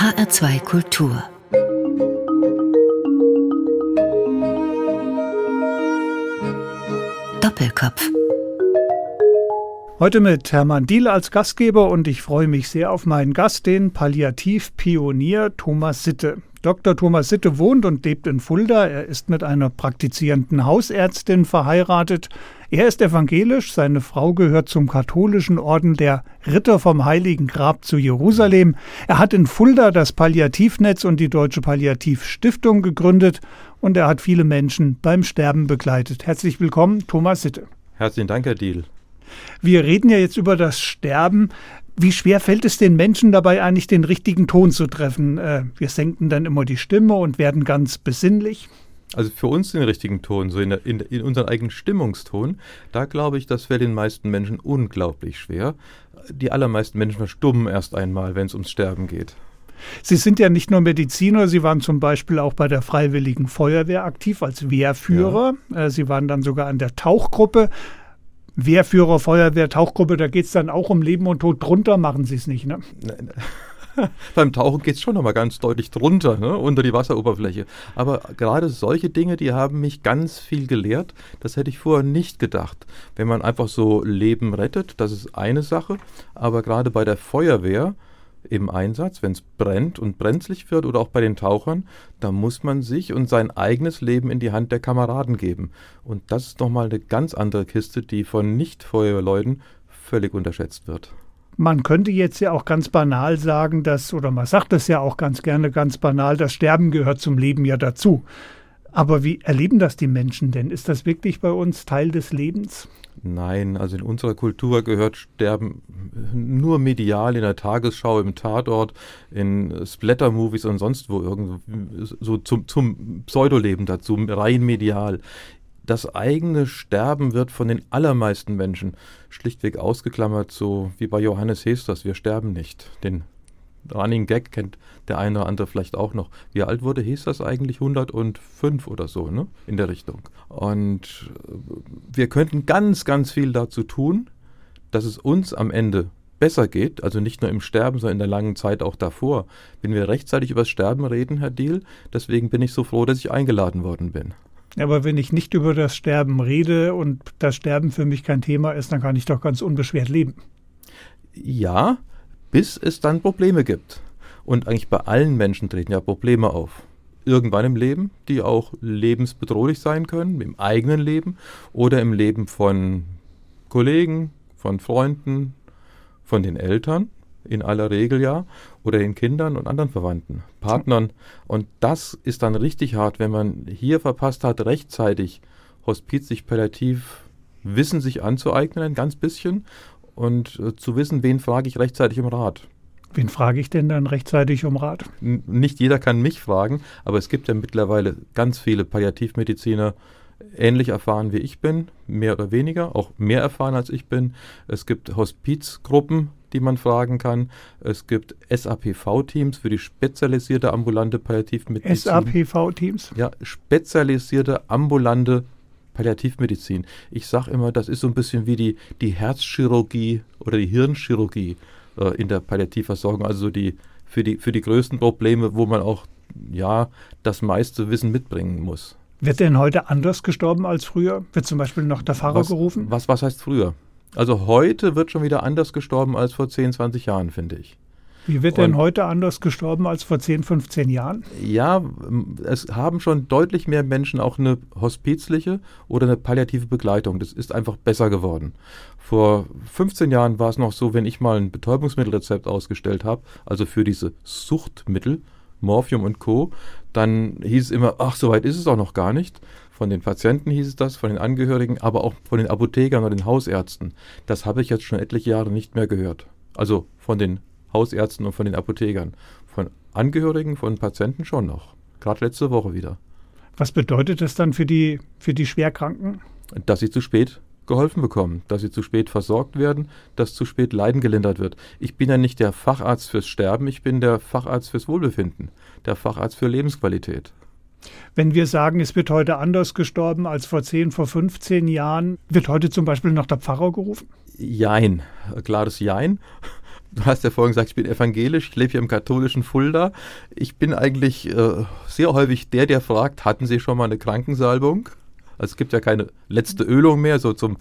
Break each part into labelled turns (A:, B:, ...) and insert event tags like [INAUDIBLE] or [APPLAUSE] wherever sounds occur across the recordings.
A: HR2 Kultur Doppelkopf
B: Heute mit Hermann Diel als Gastgeber und ich freue mich sehr auf meinen Gast, den Palliativpionier Thomas Sitte. Dr. Thomas Sitte wohnt und lebt in Fulda. Er ist mit einer praktizierenden Hausärztin verheiratet. Er ist evangelisch, seine Frau gehört zum katholischen Orden der Ritter vom Heiligen Grab zu Jerusalem. Er hat in Fulda das Palliativnetz und die Deutsche Palliativstiftung gegründet und er hat viele Menschen beim Sterben begleitet. Herzlich willkommen, Thomas Sitte.
C: Herzlichen Dank, Herr Diel.
B: Wir reden ja jetzt über das Sterben. Wie schwer fällt es den Menschen dabei eigentlich, den richtigen Ton zu treffen? Äh, wir senken dann immer die Stimme und werden ganz besinnlich.
C: Also für uns den richtigen Ton, so in, der, in, in unseren eigenen Stimmungston, da glaube ich, das fällt den meisten Menschen unglaublich schwer. Die allermeisten Menschen verstummen erst einmal, wenn es ums Sterben geht.
B: Sie sind ja nicht nur Mediziner, Sie waren zum Beispiel auch bei der Freiwilligen Feuerwehr aktiv als Wehrführer. Ja. Äh, Sie waren dann sogar an der Tauchgruppe. Wehrführer, Feuerwehr, Tauchgruppe, da geht es dann auch um Leben und Tod. Drunter machen Sie es nicht, ne? Nein. [LAUGHS]
C: Beim Tauchen geht es schon nochmal ganz deutlich drunter, ne, unter die Wasseroberfläche. Aber gerade solche Dinge, die haben mich ganz viel gelehrt. Das hätte ich vorher nicht gedacht. Wenn man einfach so Leben rettet, das ist eine Sache. Aber gerade bei der Feuerwehr, im Einsatz, wenn es brennt und brenzlig wird oder auch bei den Tauchern, da muss man sich und sein eigenes Leben in die Hand der Kameraden geben. Und das ist nochmal eine ganz andere Kiste, die von Nicht-Feuerwehrleuten völlig unterschätzt wird.
B: Man könnte jetzt ja auch ganz banal sagen, dass, oder man sagt es ja auch ganz gerne ganz banal, das Sterben gehört zum Leben ja dazu. Aber wie erleben das die Menschen denn? Ist das wirklich bei uns Teil des Lebens?
C: Nein, also in unserer Kultur gehört Sterben nur medial in der Tagesschau, im Tatort, in Splatter-Movies und sonst wo irgendwie so zum, zum Pseudoleben dazu, rein medial. Das eigene Sterben wird von den allermeisten Menschen schlichtweg ausgeklammert, so wie bei Johannes Hesters, wir sterben nicht. Den Running Gag kennt der eine oder andere vielleicht auch noch. Wie alt wurde hieß das eigentlich? 105 oder so, ne? In der Richtung. Und äh, wir könnten ganz, ganz viel dazu tun, dass es uns am Ende besser geht, also nicht nur im Sterben, sondern in der langen Zeit auch davor, wenn wir rechtzeitig über das Sterben reden, Herr Diel. Deswegen bin ich so froh, dass ich eingeladen worden bin.
B: Aber wenn ich nicht über das Sterben rede und das Sterben für mich kein Thema ist, dann kann ich doch ganz unbeschwert leben.
C: Ja, bis es dann Probleme gibt. Und eigentlich bei allen Menschen treten ja Probleme auf. Irgendwann im Leben, die auch lebensbedrohlich sein können, im eigenen Leben oder im Leben von Kollegen, von Freunden, von den Eltern, in aller Regel ja, oder den Kindern und anderen Verwandten, Partnern. Und das ist dann richtig hart, wenn man hier verpasst hat, rechtzeitig Hospiz sich palliativ Wissen sich anzueignen, ein ganz bisschen und äh, zu wissen, wen frage ich rechtzeitig um Rat.
B: Wen frage ich denn dann rechtzeitig um Rat?
C: N nicht jeder kann mich fragen, aber es gibt ja mittlerweile ganz viele Palliativmediziner, ähnlich erfahren wie ich bin, mehr oder weniger, auch mehr erfahren als ich bin. Es gibt Hospizgruppen, die man fragen kann. Es gibt SAPV-Teams für die spezialisierte ambulante Palliativmedizin.
B: SAPV-Teams?
C: Ja, spezialisierte ambulante Palliativmedizin. Ich sage immer, das ist so ein bisschen wie die, die Herzchirurgie oder die Hirnchirurgie äh, in der Palliativversorgung, also die, für, die, für die größten Probleme, wo man auch ja, das meiste Wissen mitbringen muss.
B: Wird denn heute anders gestorben als früher? Wird zum Beispiel noch der Pfarrer
C: was,
B: gerufen?
C: Was, was heißt früher? Also heute wird schon wieder anders gestorben als vor 10, 20 Jahren, finde ich.
B: Wie wird denn heute anders gestorben als vor 10, 15 Jahren?
C: Ja, es haben schon deutlich mehr Menschen auch eine hospizliche oder eine palliative Begleitung. Das ist einfach besser geworden. Vor 15 Jahren war es noch so, wenn ich mal ein Betäubungsmittelrezept ausgestellt habe, also für diese Suchtmittel, Morphium und Co., dann hieß es immer, ach, so weit ist es auch noch gar nicht. Von den Patienten hieß es das, von den Angehörigen, aber auch von den Apothekern oder den Hausärzten. Das habe ich jetzt schon etliche Jahre nicht mehr gehört. Also von den Hausärzten und von den Apothekern. Von Angehörigen, von Patienten schon noch. Gerade letzte Woche wieder.
B: Was bedeutet das dann für die, für die Schwerkranken?
C: Dass sie zu spät geholfen bekommen, dass sie zu spät versorgt werden, dass zu spät Leiden gelindert wird. Ich bin ja nicht der Facharzt fürs Sterben, ich bin der Facharzt fürs Wohlbefinden, der Facharzt für Lebensqualität.
B: Wenn wir sagen, es wird heute anders gestorben als vor 10, vor 15 Jahren, wird heute zum Beispiel noch der Pfarrer gerufen?
C: Jein, klares Jein Du hast ja vorhin gesagt, ich bin evangelisch, ich lebe hier im katholischen Fulda. Ich bin eigentlich äh, sehr häufig der, der fragt, hatten Sie schon mal eine Krankensalbung? Also es gibt ja keine letzte Ölung mehr, so zum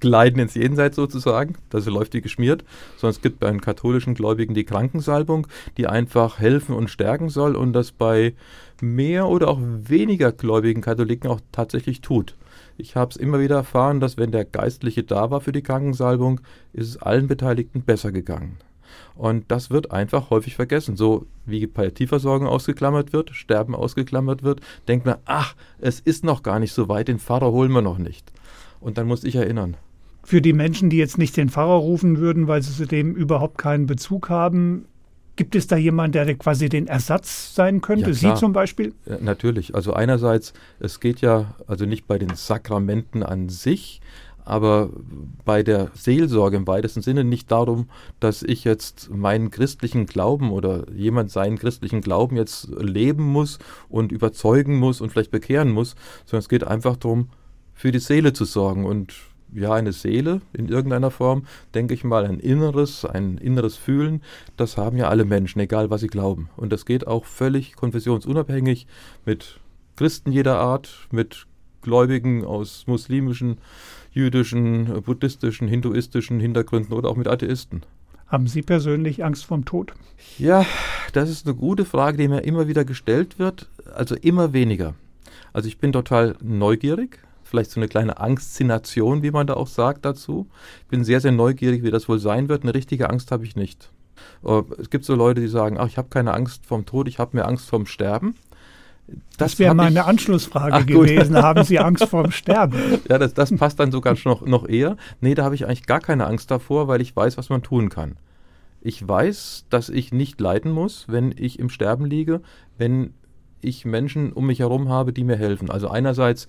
C: Gleiten ins Jenseits sozusagen, das läuft wie geschmiert, sondern es gibt bei den katholischen Gläubigen die Krankensalbung, die einfach helfen und stärken soll und das bei mehr oder auch weniger gläubigen Katholiken auch tatsächlich tut. Ich habe es immer wieder erfahren, dass wenn der Geistliche da war für die Krankensalbung, ist es allen Beteiligten besser gegangen. Und das wird einfach häufig vergessen. So wie Palliativversorgung ausgeklammert wird, Sterben ausgeklammert wird, denkt man, ach, es ist noch gar nicht so weit, den Pfarrer holen wir noch nicht. Und dann muss ich erinnern.
B: Für die Menschen, die jetzt nicht den Pfarrer rufen würden, weil sie zu dem überhaupt keinen Bezug haben, Gibt es da jemanden, der quasi den Ersatz sein könnte? Ja, Sie zum Beispiel?
C: Ja, natürlich. Also einerseits, es geht ja also nicht bei den Sakramenten an sich, aber bei der Seelsorge im weitesten Sinne nicht darum, dass ich jetzt meinen christlichen Glauben oder jemand seinen christlichen Glauben jetzt leben muss und überzeugen muss und vielleicht bekehren muss, sondern es geht einfach darum, für die Seele zu sorgen. Und ja, eine Seele in irgendeiner Form, denke ich mal, ein inneres, ein inneres Fühlen, das haben ja alle Menschen, egal was sie glauben. Und das geht auch völlig konfessionsunabhängig mit Christen jeder Art, mit Gläubigen aus muslimischen, jüdischen, buddhistischen, hinduistischen Hintergründen oder auch mit Atheisten.
B: Haben Sie persönlich Angst vorm Tod?
C: Ja, das ist eine gute Frage, die mir immer wieder gestellt wird. Also immer weniger. Also ich bin total neugierig, vielleicht so eine kleine Angstination, wie man da auch sagt dazu. Ich bin sehr, sehr neugierig, wie das wohl sein wird. Eine richtige Angst habe ich nicht. Äh, es gibt so Leute, die sagen, ach, ich habe keine Angst vom Tod, ich habe mehr Angst vom Sterben.
B: Das, das wäre meine Anschlussfrage [LAUGHS] ach, gewesen. Haben Sie [LAUGHS] Angst vorm Sterben?
C: ja, das, das passt dann sogar noch, noch eher. Nee, da habe ich eigentlich gar keine Angst davor, weil ich weiß, was man tun kann. Ich weiß, dass ich nicht leiden muss, wenn ich im Sterben liege, wenn ich Menschen um mich herum habe, die mir helfen. Also einerseits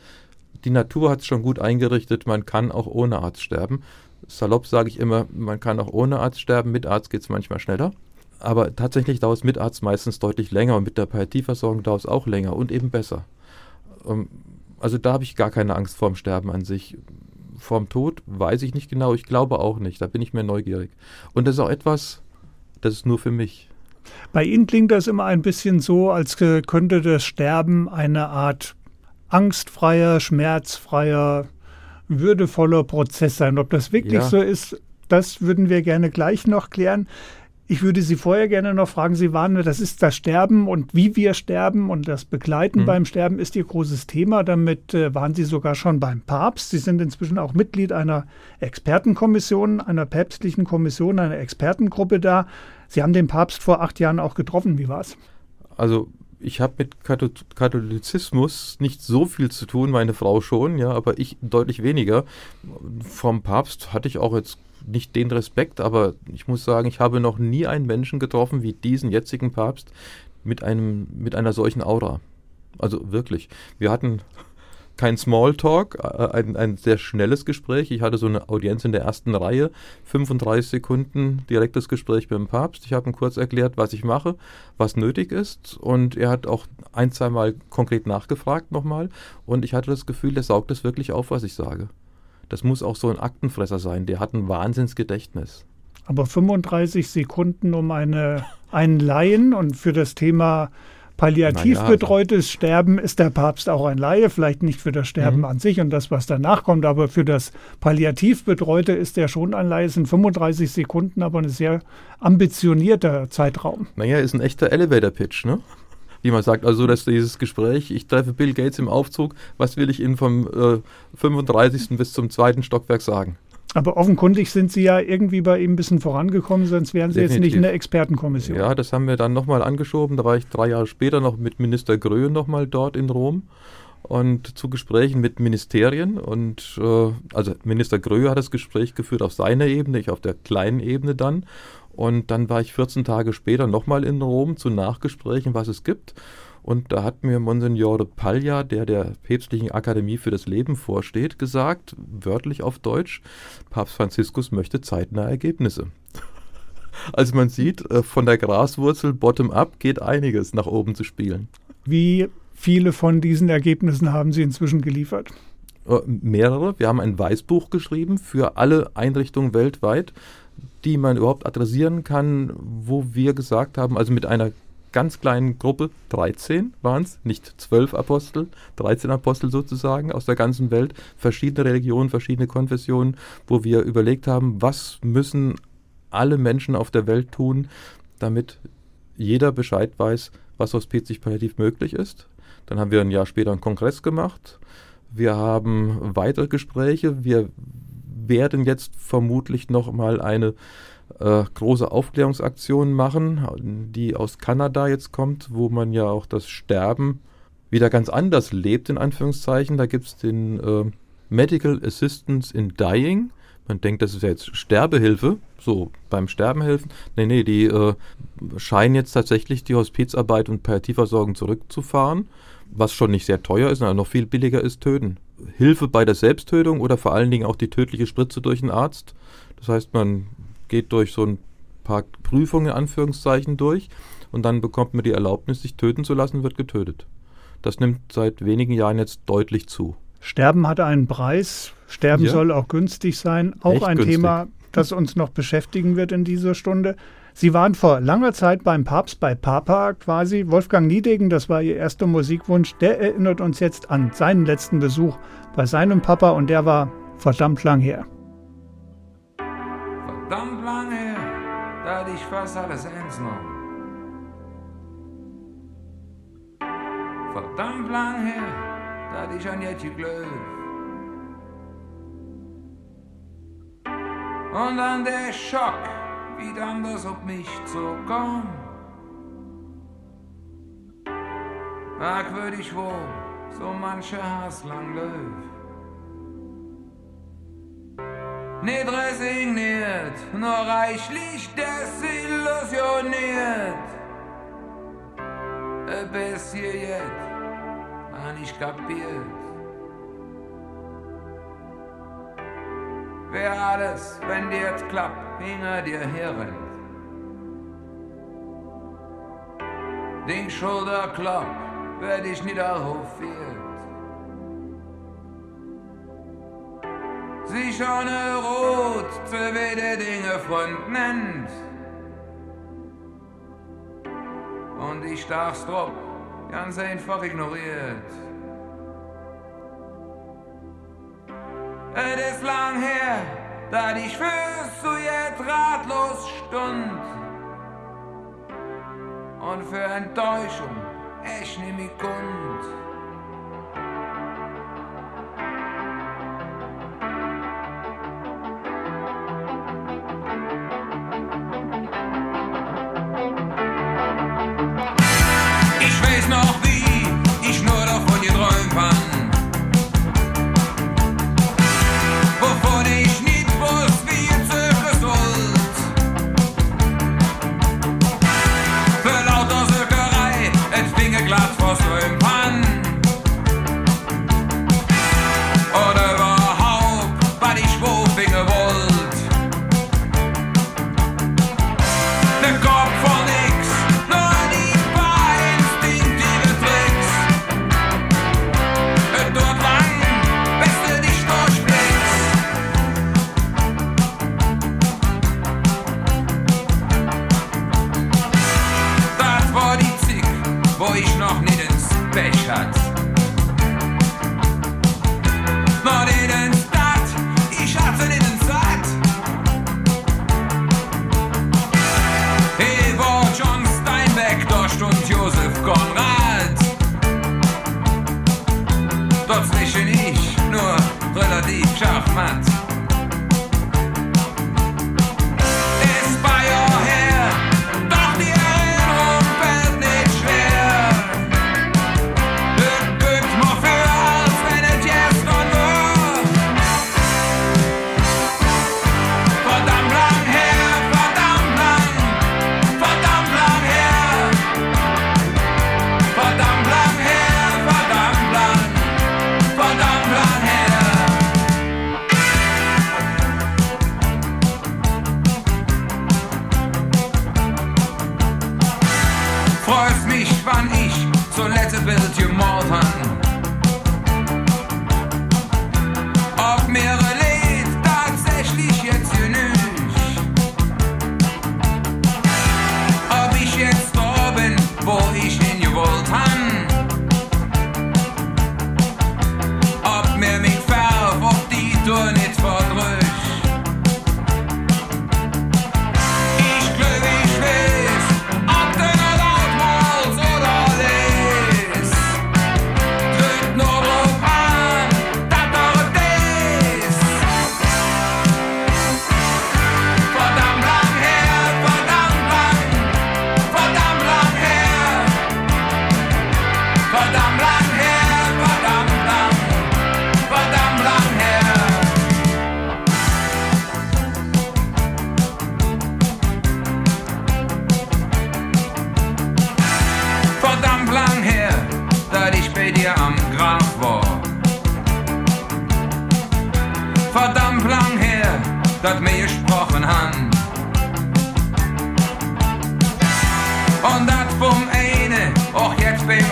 C: die Natur hat es schon gut eingerichtet, man kann auch ohne Arzt sterben. Salopp sage ich immer, man kann auch ohne Arzt sterben, mit Arzt geht es manchmal schneller. Aber tatsächlich dauert es mit Arzt meistens deutlich länger und mit der Palliativversorgung dauert es auch länger und eben besser. Ähm, also da habe ich gar keine Angst vorm Sterben an sich. Vorm Tod weiß ich nicht genau, ich glaube auch nicht, da bin ich mehr neugierig. Und das ist auch etwas, das ist nur für mich.
B: Bei Ihnen klingt das immer ein bisschen so, als könnte das Sterben eine Art angstfreier, schmerzfreier, würdevoller Prozess sein. Ob das wirklich ja. so ist, das würden wir gerne gleich noch klären. Ich würde Sie vorher gerne noch fragen, Sie waren, das ist das Sterben und wie wir sterben und das Begleiten mhm. beim Sterben ist Ihr großes Thema. Damit äh, waren Sie sogar schon beim Papst. Sie sind inzwischen auch Mitglied einer Expertenkommission, einer päpstlichen Kommission, einer Expertengruppe da. Sie haben den Papst vor acht Jahren auch getroffen. Wie war es?
C: Also ich habe mit Katholizismus nicht so viel zu tun, meine Frau schon, ja, aber ich deutlich weniger. Vom Papst hatte ich auch jetzt nicht den Respekt, aber ich muss sagen, ich habe noch nie einen Menschen getroffen wie diesen jetzigen Papst mit einem mit einer solchen Aura. Also wirklich. Wir hatten kein Smalltalk, äh, ein, ein sehr schnelles Gespräch. Ich hatte so eine Audienz in der ersten Reihe, 35 Sekunden direktes Gespräch mit dem Papst. Ich habe ihm kurz erklärt, was ich mache, was nötig ist. Und er hat auch ein, zwei Mal konkret nachgefragt nochmal. Und ich hatte das Gefühl, der saugt das wirklich auf, was ich sage. Das muss auch so ein Aktenfresser sein. Der hat ein Wahnsinnsgedächtnis.
B: Aber 35 Sekunden um eine, einen Laien und für das Thema Palliativ naja, betreutes Sterben ist der Papst auch ein Laie, vielleicht nicht für das Sterben mhm. an sich und das, was danach kommt, aber für das Palliativ betreute ist er schon ein Laie. Es sind 35 Sekunden, aber ein sehr ambitionierter Zeitraum.
C: Naja, ist ein echter Elevator-Pitch, ne? wie man sagt, also dass dieses Gespräch, ich treffe Bill Gates im Aufzug, was will ich Ihnen vom äh, 35. bis zum zweiten Stockwerk sagen?
B: Aber offenkundig sind Sie ja irgendwie bei ihm ein bisschen vorangekommen, sonst wären Sie Definitiv. jetzt nicht in der Expertenkommission.
C: Ja, das haben wir dann nochmal angeschoben. Da war ich drei Jahre später noch mit Minister Gröhe nochmal dort in Rom und zu Gesprächen mit Ministerien. Und äh, also Minister Gröhe hat das Gespräch geführt auf seiner Ebene, ich auf der kleinen Ebene dann. Und dann war ich 14 Tage später nochmal in Rom zu Nachgesprächen, was es gibt. Und da hat mir Monsignore Paglia, der der Päpstlichen Akademie für das Leben vorsteht, gesagt, wörtlich auf Deutsch, Papst Franziskus möchte zeitnah Ergebnisse. [LAUGHS] Also man sieht, äh, von der Graswurzel bottom-up geht einiges nach oben zu spielen.
B: Wie viele von diesen Ergebnissen haben Sie inzwischen geliefert?
C: Äh, mehrere. Wir haben ein Weißbuch geschrieben für alle Einrichtungen weltweit die man überhaupt adressieren kann, wo wir gesagt haben, also mit einer ganz kleinen Gruppe, 13 waren es, nicht zwölf Apostel, 13 Apostel sozusagen aus der ganzen Welt, verschiedene Religionen, verschiedene Konfessionen, wo wir überlegt haben, was müssen alle Menschen auf der Welt tun, damit jeder Bescheid weiß, was hospizig palliativ möglich ist. Dann haben wir ein Jahr später einen Kongress gemacht. Wir haben weitere Gespräche. Wir werden jetzt vermutlich noch mal eine äh, große Aufklärungsaktion machen, die aus Kanada jetzt kommt, wo man ja auch das Sterben wieder ganz anders lebt, in Anführungszeichen. Da gibt es den äh, Medical Assistance in Dying. Man denkt, das ist ja jetzt Sterbehilfe, so beim Sterben helfen. Nee, nee, die äh, scheinen jetzt tatsächlich die Hospizarbeit und Palliativversorgung zurückzufahren, was schon nicht sehr teuer ist, sondern noch viel billiger ist, töten. Hilfe bei der Selbsttötung oder vor allen Dingen auch die tödliche Spritze durch einen Arzt. Das heißt, man geht durch so ein paar Prüfungen in Anführungszeichen durch und dann bekommt man die Erlaubnis, sich töten zu lassen, wird getötet. Das nimmt seit wenigen Jahren jetzt deutlich zu.
B: Sterben hat einen Preis. Sterben ja. soll auch günstig sein. Auch Echt ein günstig. Thema, das uns noch beschäftigen wird in dieser Stunde. Sie waren vor langer Zeit beim Papst, bei Papa quasi. Wolfgang Niedegen, das war Ihr erster Musikwunsch, der erinnert uns jetzt an seinen letzten Besuch bei seinem Papa und der war verdammt lang her.
D: Alles ernst genommen. Verdammt lang her, da hatte ich an Jetje Glöw. Und dann der Schock, wie dann das auf mich zukommt. Merkwürdig wohl, so manche Hass lang läuft. Nicht resigniert, nur reichlich desillusioniert. Bis hier jetzt, an ich kapiert. Wer alles, wenn dir jetzt klappt, hinter dir herrennt. Den Schulterklapp werd ich niederhofiert. Sie schon rot zu wede Dinge Front nennt. Und ich darf's drauf ganz einfach ignoriert. Es ist lang her, da ich fürs zu jetzt ratlos stund. Und für Enttäuschung echt nimm ich Kund.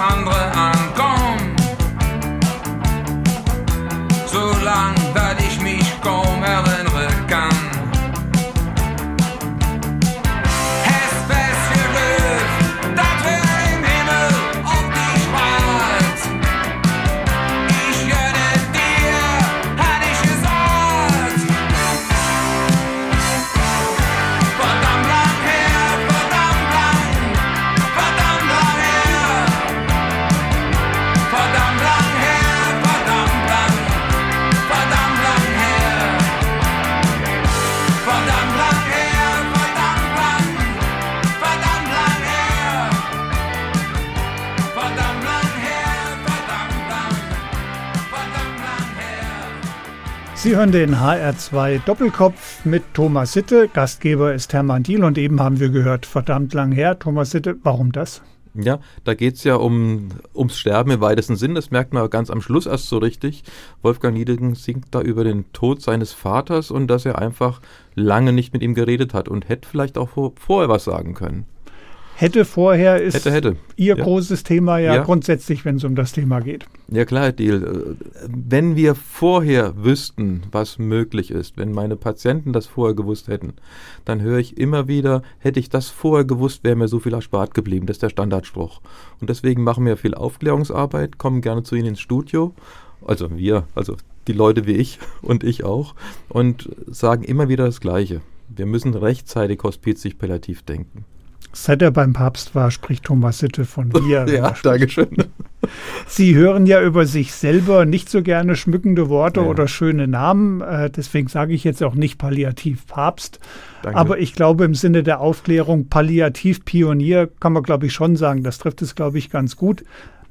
D: Andere ankommt.
B: Sie hören den HR2 Doppelkopf mit Thomas Sitte. Gastgeber ist Hermann Diel und eben haben wir gehört, verdammt lang her. Thomas Sitte, warum das?
C: Ja, da geht es ja um, ums Sterben im weitesten Sinn. Das merkt man ganz am Schluss erst so richtig. Wolfgang Niedecken singt da über den Tod seines Vaters und dass er einfach lange nicht mit ihm geredet hat und hätte vielleicht auch vor, vorher was sagen können.
B: Hätte vorher ist
C: Hätte, hätte.
B: Ihr
C: Ja.
B: großes Thema ja,
C: Ja.
B: grundsätzlich, wenn es um das Thema geht.
C: Ja klar. Äh, Wenn wir vorher wüssten, was möglich ist, wenn meine Patienten das vorher gewusst hätten, dann höre ich immer wieder, hätte ich das vorher gewusst, wäre mir so viel erspart geblieben. Das ist der Standardspruch. Und deswegen machen wir viel Aufklärungsarbeit, kommen gerne zu Ihnen ins Studio, also wir, also die Leute wie ich [LAUGHS] und ich auch, und sagen immer wieder das Gleiche. Wir müssen rechtzeitig hospizig palliativ denken.
B: Seit er beim Papst war, spricht Thomas Sitte von wir. wenn er spricht.
C: Dankeschön.
B: Sie hören ja über sich selber nicht so gerne schmückende Worte
C: Ja.
B: oder schöne Namen. Äh, deswegen sage ich jetzt auch nicht Palliativ Papst.
C: Danke.
B: Aber ich glaube, im Sinne der Aufklärung, Palliativ Pionier kann man, glaube ich, schon sagen. Das trifft es, glaube ich, ganz gut.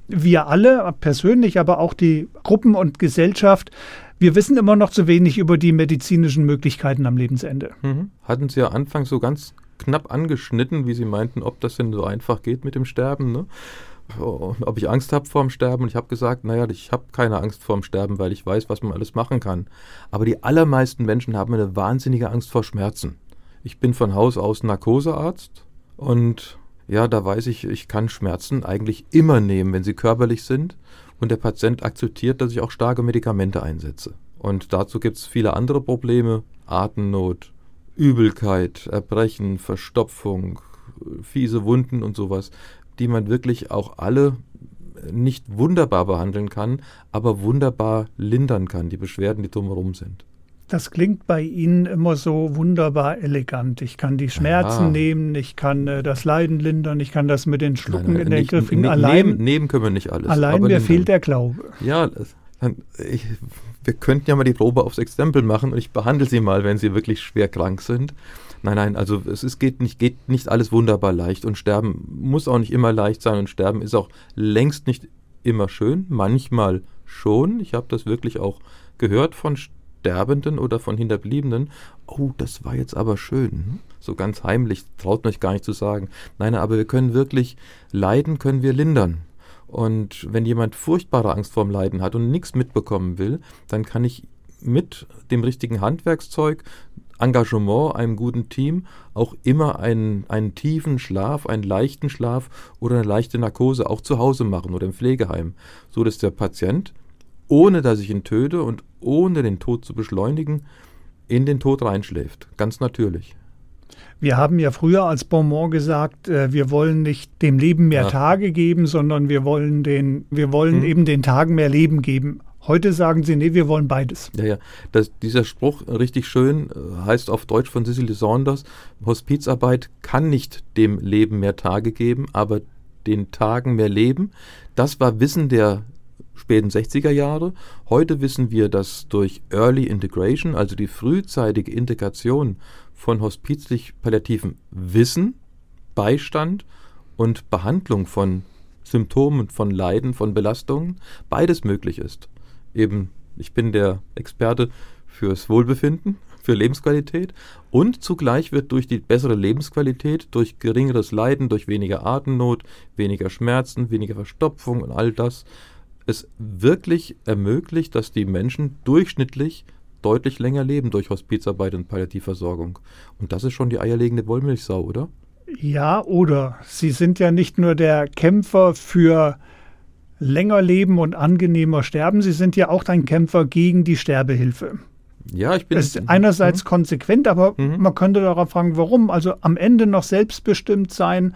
B: Wir alle, persönlich, aber auch die Gruppen und Gesellschaft, wir wissen immer noch zu wenig über die medizinischen Möglichkeiten am Lebensende.
C: Mhm. Hatten Sie ja anfangs so ganz knapp angeschnitten, wie Sie meinten, ob das denn so einfach geht mit dem Sterben, ne? Ob ich Angst habe vorm Sterben. Und ich habe gesagt, naja, ich habe keine Angst vorm Sterben, weil ich weiß, was man alles machen kann. Aber die allermeisten Menschen haben eine wahnsinnige Angst vor Schmerzen. Ich bin von Haus aus Narkosearzt und ja, da weiß ich, ich kann Schmerzen eigentlich immer nehmen, wenn sie körperlich sind. Und der Patient akzeptiert, dass ich auch starke Medikamente einsetze. Und dazu gibt es viele andere Probleme, Atemnot, Übelkeit, Erbrechen, Verstopfung, fiese Wunden und sowas, die man wirklich auch alle nicht wunderbar behandeln kann, aber wunderbar lindern kann, die Beschwerden, die drumherum sind.
B: Das klingt bei Ihnen immer so wunderbar elegant. Ich kann die Schmerzen
C: Ja.
B: nehmen, ich kann äh, das Leiden lindern, ich kann das mit den Schlucken in den
C: nicht-
B: Griffen.
C: ne-
B: Allein,
C: Nehmen, nehmen können wir nicht alles.
B: allein mir fehlt der Glaube.
C: Ja, ich, wir könnten ja mal die Probe aufs Exempel machen und ich behandle sie mal, wenn sie wirklich schwer krank sind. Nein, nein, also es ist, geht, nicht, geht nicht alles wunderbar leicht und Sterben muss auch nicht immer leicht sein und Sterben ist auch längst nicht immer schön, manchmal schon. Ich habe das wirklich auch gehört von Sterbenden oder von Hinterbliebenen. Oh, das war jetzt aber schön. So ganz heimlich, traut mich gar nicht zu sagen. Nein, aber wir können wirklich, Leiden können wir lindern. Und wenn jemand furchtbare Angst vorm Leiden hat und nichts mitbekommen will, dann kann ich mit dem richtigen Handwerkszeug, Engagement, einem guten Team auch immer einen, einen tiefen Schlaf, einen leichten Schlaf oder eine leichte Narkose auch zu Hause machen oder im Pflegeheim, so dass der Patient, ohne dass ich ihn töte und ohne den Tod zu beschleunigen, in den Tod reinschläft. Ganz natürlich.
B: Wir haben ja früher als Bonbon gesagt, äh, wir wollen nicht dem Leben mehr
C: Ja.
B: Tage geben, sondern wir wollen den, wir wollen
C: Hm.
B: eben den Tagen mehr Leben geben. Heute sagen Sie, nee, wir wollen beides.
C: Ja, ja. Das, dieser Spruch, äh, richtig schön, äh, heißt auf Deutsch von Cicely Saunders, Hospizarbeit kann nicht dem Leben mehr Tage geben, aber den Tagen mehr Leben. Das war Wissen der späten 60er Jahre. Heute wissen wir, dass durch Early Integration, also die frühzeitige Integration von hospizlich palliativen Wissen, Beistand und Behandlung von Symptomen, von Leiden, von Belastungen, beides möglich ist. Eben, ich bin der Experte fürs Wohlbefinden, für Lebensqualität und zugleich wird durch die bessere Lebensqualität, durch geringeres Leiden, durch weniger Atemnot, weniger Schmerzen, weniger Verstopfung und all das es wirklich ermöglicht, dass die Menschen durchschnittlich deutlich länger leben durch Hospizarbeit und Palliativversorgung. Und das ist schon die eierlegende Wollmilchsau, oder?
B: Ja, oder Sie sind ja nicht nur der Kämpfer für länger leben und angenehmer sterben, Sie sind ja auch ein Kämpfer gegen die Sterbehilfe.
C: Ja, ich bin.
B: Es ist einerseits mhm. konsequent, aber mhm. man könnte darauf fragen, warum? Also am Ende noch selbstbestimmt sein,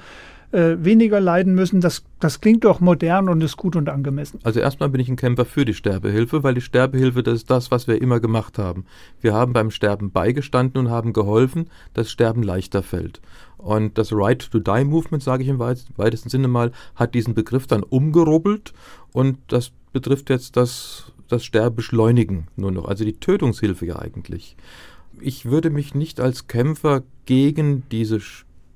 B: äh, weniger leiden müssen, das, das klingt doch modern und ist gut und angemessen.
C: Also erstmal bin ich ein Kämpfer für die Sterbehilfe, weil die Sterbehilfe, das ist das, was wir immer gemacht haben. Wir haben beim Sterben beigestanden und haben geholfen, dass Sterben leichter fällt. Und das Right to Die Movement, sage ich im weitesten Sinne mal, hat diesen Begriff dann umgerubbelt und das betrifft jetzt das, das Sterbeschleunigen nur noch, also die Tötungshilfe ja eigentlich. Ich würde mich nicht als Kämpfer gegen diese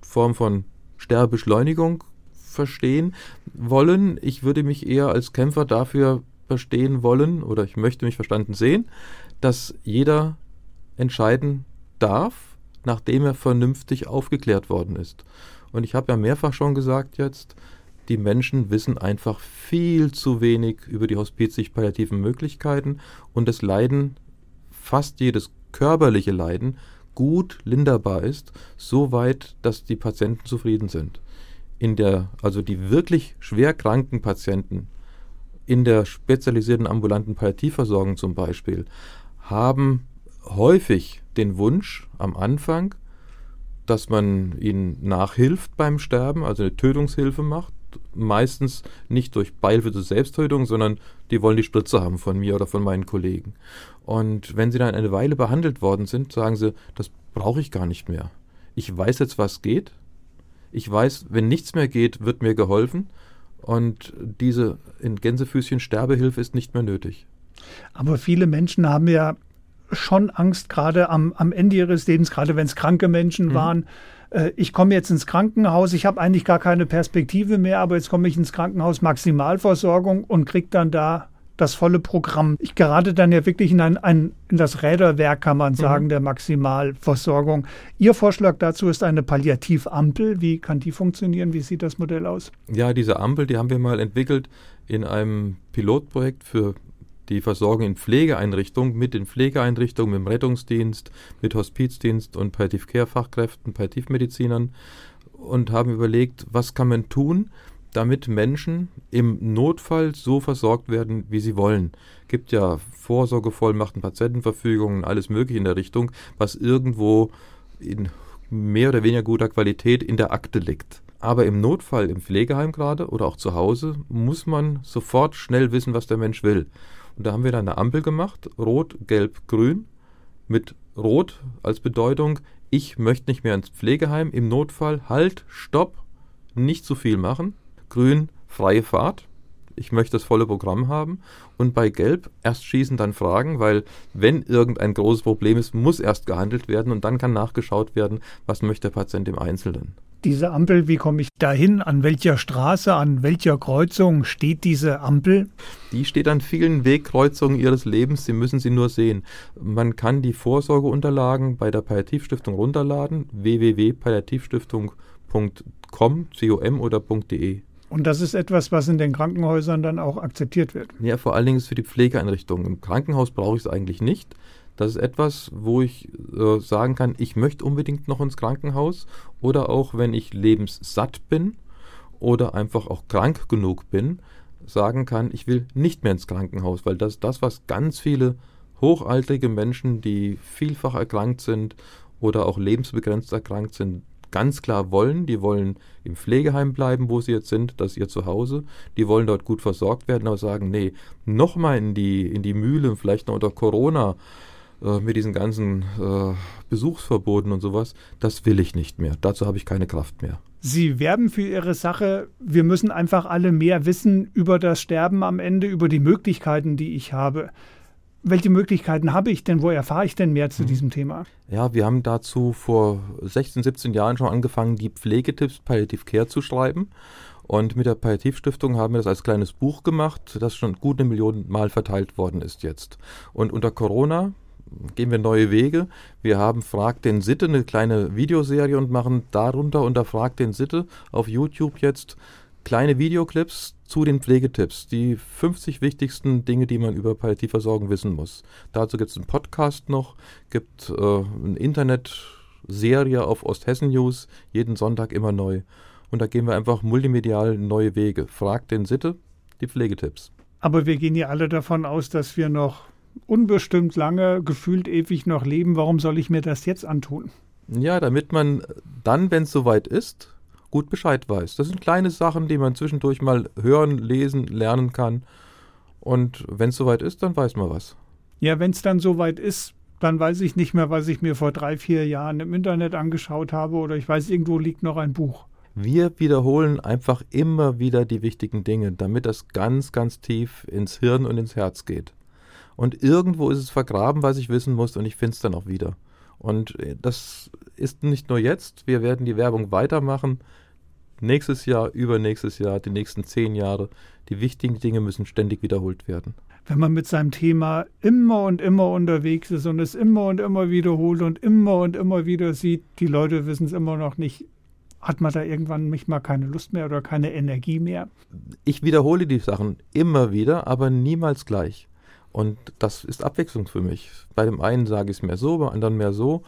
C: Form von Sterbeschleunigung verstehen wollen. Ich würde mich eher als Kämpfer dafür verstehen wollen oder ich möchte mich verstanden sehen, dass jeder entscheiden darf, nachdem er vernünftig aufgeklärt worden ist. Und ich habe ja mehrfach schon gesagt jetzt, die Menschen wissen einfach viel zu wenig über die hospizig-palliativen Möglichkeiten und das Leiden, fast jedes körperliche Leiden, gut linderbar ist, so weit, dass die Patienten zufrieden sind. In der, also die wirklich schwer kranken Patienten in der spezialisierten ambulanten Palliativversorgung zum Beispiel haben häufig den Wunsch am Anfang, dass man ihnen nachhilft beim Sterben, also eine Tötungshilfe macht. Meistens nicht durch Beihilfe zur Selbsttötung, sondern die wollen die Spritze haben von mir oder von meinen Kollegen. Und wenn sie dann eine Weile behandelt worden sind, sagen sie, das brauche ich gar nicht mehr. Ich weiß jetzt, was geht. Ich weiß, wenn nichts mehr geht, wird mir geholfen. Und diese in Gänsefüßchen Sterbehilfe ist nicht mehr nötig.
B: Aber viele Menschen haben ja schon Angst, gerade am, am Ende ihres Lebens, gerade wenn es kranke Menschen mhm. waren. Äh, ich komme jetzt ins Krankenhaus, ich habe eigentlich gar keine Perspektive mehr, aber jetzt komme ich ins Krankenhaus Maximalversorgung und kriege dann da das volle Programm. Ich gerate dann ja wirklich in, ein, ein, in das Räderwerk, kann man sagen, mhm. der Maximalversorgung. Ihr Vorschlag dazu ist eine Palliativampel. Wie kann die funktionieren? Wie sieht das Modell aus?
C: Ja, diese Ampel, die haben wir mal entwickelt in einem Pilotprojekt für die Versorgung in Pflegeeinrichtungen, mit den Pflegeeinrichtungen, mit dem Rettungsdienst, mit Hospizdienst und Palliativ-Care-Fachkräften, Palliativmedizinern und haben überlegt, was kann man tun, damit Menschen im Notfall so versorgt werden, wie sie wollen. Gibt ja Vorsorgevollmachten, Patientenverfügungen, alles Mögliche in der Richtung, was irgendwo in mehr oder weniger guter Qualität in der Akte liegt. Aber im Notfall, im Pflegeheim gerade oder auch zu Hause, muss man sofort schnell wissen, was der Mensch will. Und da haben wir dann eine Ampel gemacht, rot, gelb, grün, mit rot als Bedeutung, ich möchte nicht mehr ins Pflegeheim, im Notfall, halt, stopp, nicht zu viel machen. Grün, freie Fahrt, ich möchte das volle Programm haben. Und bei Gelb erst schießen, dann fragen, weil wenn irgendein großes Problem ist, muss erst gehandelt werden und dann kann nachgeschaut werden, was möchte der Patient im Einzelnen
B: diese Ampel, wie komme ich dahin? An welcher Straße, an welcher Kreuzung steht diese Ampel?
C: Die steht an vielen Wegkreuzungen Ihres Lebens. Sie müssen sie nur sehen. Man kann die Vorsorgeunterlagen bei der Palliativstiftung runterladen. www.palliativstiftung.com, com oder .de.
B: Und das ist etwas, was in den Krankenhäusern dann auch akzeptiert wird.
C: Ja, vor allen Dingen ist für die Pflegeeinrichtungen. Im Krankenhaus brauche ich es eigentlich nicht. Das ist etwas, wo ich äh, sagen kann, ich möchte unbedingt noch ins Krankenhaus oder auch wenn ich lebenssatt bin oder einfach auch krank genug bin, sagen kann, ich will nicht mehr ins Krankenhaus, weil das ist das, was ganz viele hochaltrige Menschen, die vielfach erkrankt sind oder auch lebensbegrenzt erkrankt sind, ganz klar wollen. Die wollen im Pflegeheim bleiben, wo sie jetzt sind, das ist ihr Zuhause. Die wollen dort gut versorgt werden, aber sagen, nee, nochmal in die, in die Mühle, vielleicht noch unter Corona äh, mit diesen ganzen äh, Besuchsverboten und sowas, das will ich nicht mehr. Dazu habe ich keine Kraft mehr.
B: Sie werben für Ihre Sache. Wir müssen einfach alle mehr wissen über das Sterben am Ende, über die Möglichkeiten, die ich habe. Welche Möglichkeiten habe ich denn? Wo erfahre ich denn mehr zu mhm. diesem Thema?
C: Ja, wir haben dazu vor 16, 17 Jahren schon angefangen, die Pflegetipps Palliative Care zu schreiben. Und mit der Palliativstiftung haben wir das als kleines Buch gemacht, das schon gut eine Million Mal verteilt worden ist jetzt. Und unter Corona gehen wir neue Wege. Wir haben Frag den Sitte, eine kleine Videoserie und machen darunter unter Frag den Sitte auf YouTube jetzt kleine Videoclips zu den Pflegetipps. Die 50 wichtigsten Dinge, die man über Palliativversorgung wissen muss. Dazu gibt es einen Podcast noch, gibt äh, eine Internetserie auf Osthessen News, jeden Sonntag immer neu. Und da gehen wir einfach multimedial neue Wege. Fragt den Sitte, die Pflegetipps.
B: Aber wir gehen ja alle davon aus, dass wir noch unbestimmt lange, gefühlt ewig noch leben. Warum soll ich mir das jetzt antun?
C: Ja, damit man dann, wenn es soweit ist, gut Bescheid weiß. Das sind kleine Sachen, die man zwischendurch mal hören, lesen, lernen kann. Und wenn es soweit ist, dann weiß man was.
B: Ja, wenn es dann soweit ist, dann weiß ich nicht mehr, was ich mir vor drei, vier Jahren im Internet angeschaut habe oder ich weiß, irgendwo liegt noch ein Buch.
C: Wir wiederholen einfach immer wieder die wichtigen Dinge, damit das ganz, ganz tief ins Hirn und ins Herz geht. Und irgendwo ist es vergraben, was ich wissen muss, und ich finde es dann auch wieder. Und äh, das ist nicht nur jetzt, wir werden die Werbung weitermachen nächstes Jahr, übernächstes Jahr, die nächsten zehn Jahre. Die wichtigen Dinge müssen ständig wiederholt werden.
B: Wenn man mit seinem Thema immer und immer unterwegs ist und es immer und immer wiederholt und immer und immer wieder sieht, die Leute wissen es immer noch nicht, hat man da irgendwann nicht mal keine Lust mehr oder keine Energie mehr?
C: Ich wiederhole die Sachen immer wieder, aber niemals gleich. Und das ist Abwechslung für mich. Bei dem einen sage ich es mehr so, beim anderen mehr so